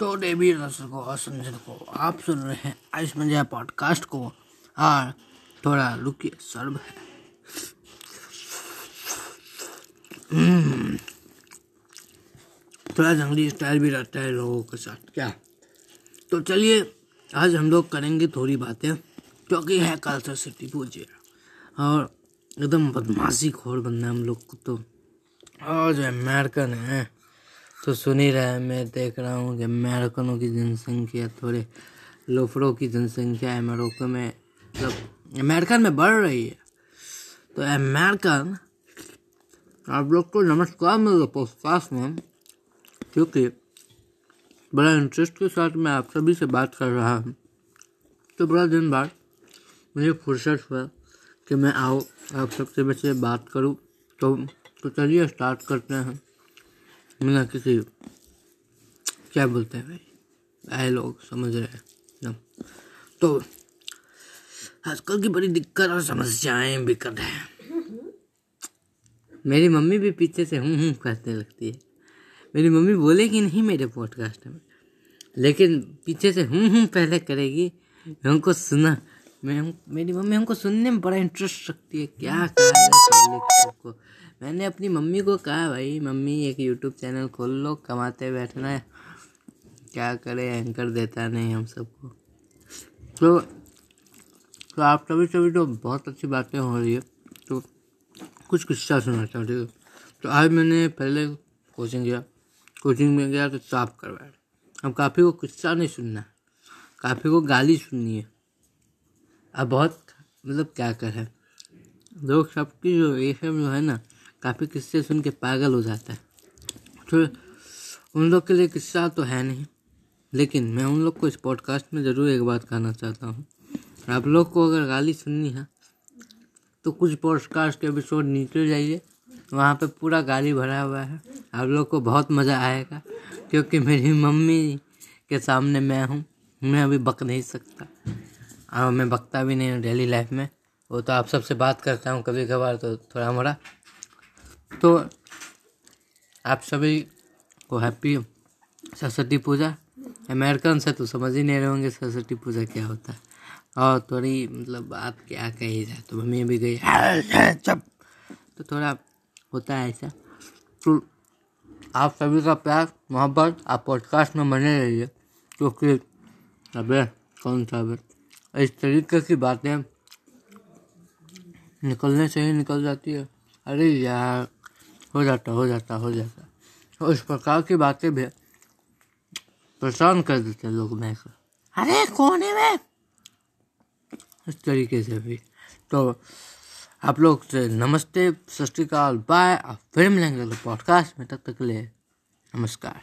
तो देवी दर्शकों और संजय आप सुन रहे हैं आयुष मंजा पॉडकास्ट को। और थोड़ा रुकिए, सर्व है। हम्म। थोड़ा जंगली स्टाइल भी रहता है लोगों के साथ, क्या? तो चलिए, आज हम लोग करेंगे थोड़ी बातें, क्योंकि है कल सरस्वती पूजा। और एकदम बदमाशी खोर बनना है हम लोग को तो। और जो अमेरिकन है तो सुन ही रहे मैं देख रहा हूँ कि अमेरिकनों की जनसंख्या, थोड़े लोफरों की जनसंख्या अमेरिका में। मतलब अमेरिकन में बढ़ रही है। तो अमेरिकन, आप लोग को नमस्कार मेरे पॉडकास्ट में, क्योंकि बड़ा इंटरेस्ट के साथ मैं आप सभी से बात कर रहा हूँ। तो बड़ा दिन बाद मुझे फुर्सत हुआ कि मैं आओ आप सबसे बच्चे बात करूँ। तो तो चलिए स्टार्ट करते हैं। बिना किसी क्या बोलते हैं भाई? आए लोग, समझ रहे हैं तो आजकल की बड़ी दिक्कत और समस्याएँ बिकट है। मेरी मम्मी भी पीछे से हूँ हूँ कहते लगती है। मेरी मम्मी बोलेगी नहीं मेरे पॉडकास्ट में, लेकिन पीछे से हूँ हूँ पहले करेगी। हमको सुना मैं मेरी मम्मी हमको सुनने में बड़ा इंटरेस्ट रखती है। क्या कहा को। मैंने अपनी मम्मी को कहा, भाई, मम्मी, एक यूट्यूब चैनल खोल लो, कमाते बैठना है। क्या करे एंकर देता नहीं हम सबको। तो तो आप सभी सभी तो बहुत अच्छी बातें हो रही है। तो कुछ किस्सा सुना चाहते है। तो आज मैंने पहले कोचिंग गया कोचिंग में गया तो साफ़ करवाया। अब काफ़ी को किस्सा नहीं सुनना। काफ़ी को गाली सुननी है। अब बहुत मतलब क्या करें? लोग सबकी जो ये सब जो है ना, काफ़ी किस्से सुन के पागल हो जाता है। तो उन लोग के लिए किस्सा तो है नहीं, लेकिन मैं उन लोग को इस पॉडकास्ट में ज़रूर एक बात कहना चाहता हूँ। आप लोग को अगर गाली सुननी है तो कुछ पॉडकास्ट के एपिसोड नीचे जाइए, वहाँ पे पूरा गाली भरा हुआ है। आप लोग को बहुत मज़ा आएगा, क्योंकि मेरी मम्मी के सामने मैं हूँ, मैं अभी बक नहीं सकता। और मैं बकता भी नहीं हूँ डेली लाइफ में। वो तो आप सबसे बात करता हूँ कभी कभार तो थोड़ा मोड़ा। तो आप सभी को हैप्पी सरस्वती पूजा। अमेरिकन से तो समझ ही नहीं रहे होंगे सरस्वती पूजा क्या होता है। और थोड़ी मतलब बात क्या कही जाए तो मम्मी भी गई जब तो थोड़ा होता है ऐसा। तो आप सभी का प्यार, मोहब्बत, आप पॉडकास्ट में बने रहिए, क्योंकि अबे, कौन सा अबे? इस तरीके की बातें निकलने से ही निकल जाती है। अरे यार, हो जाता हो जाता हो जाता। तो इस प्रकार की बातें भी परेशान कर देते हैं लोग मैं अरे कौन है मैं इस तरीके से भी। तो आप लोग से नमस्ते, सत श्रीकाल बाय। फिर मिलेंगे पॉडकास्ट में, तब तक ले नमस्कार।